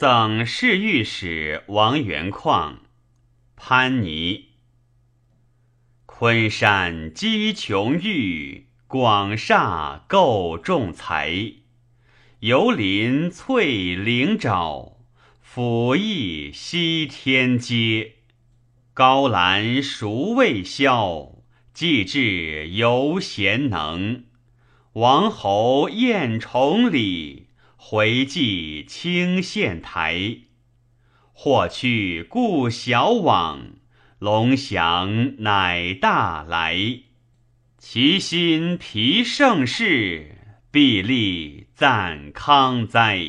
赠侍御史王元况。潘尼。昆山积琼玉，广厦构众才。游林翠岭沼，甫羿西天阶。高兰孰未消？既至犹贤能。王侯宴崇礼。回寄清县台，或去故小往，龙翔乃大来。其心疲盛世，必立赞康哉！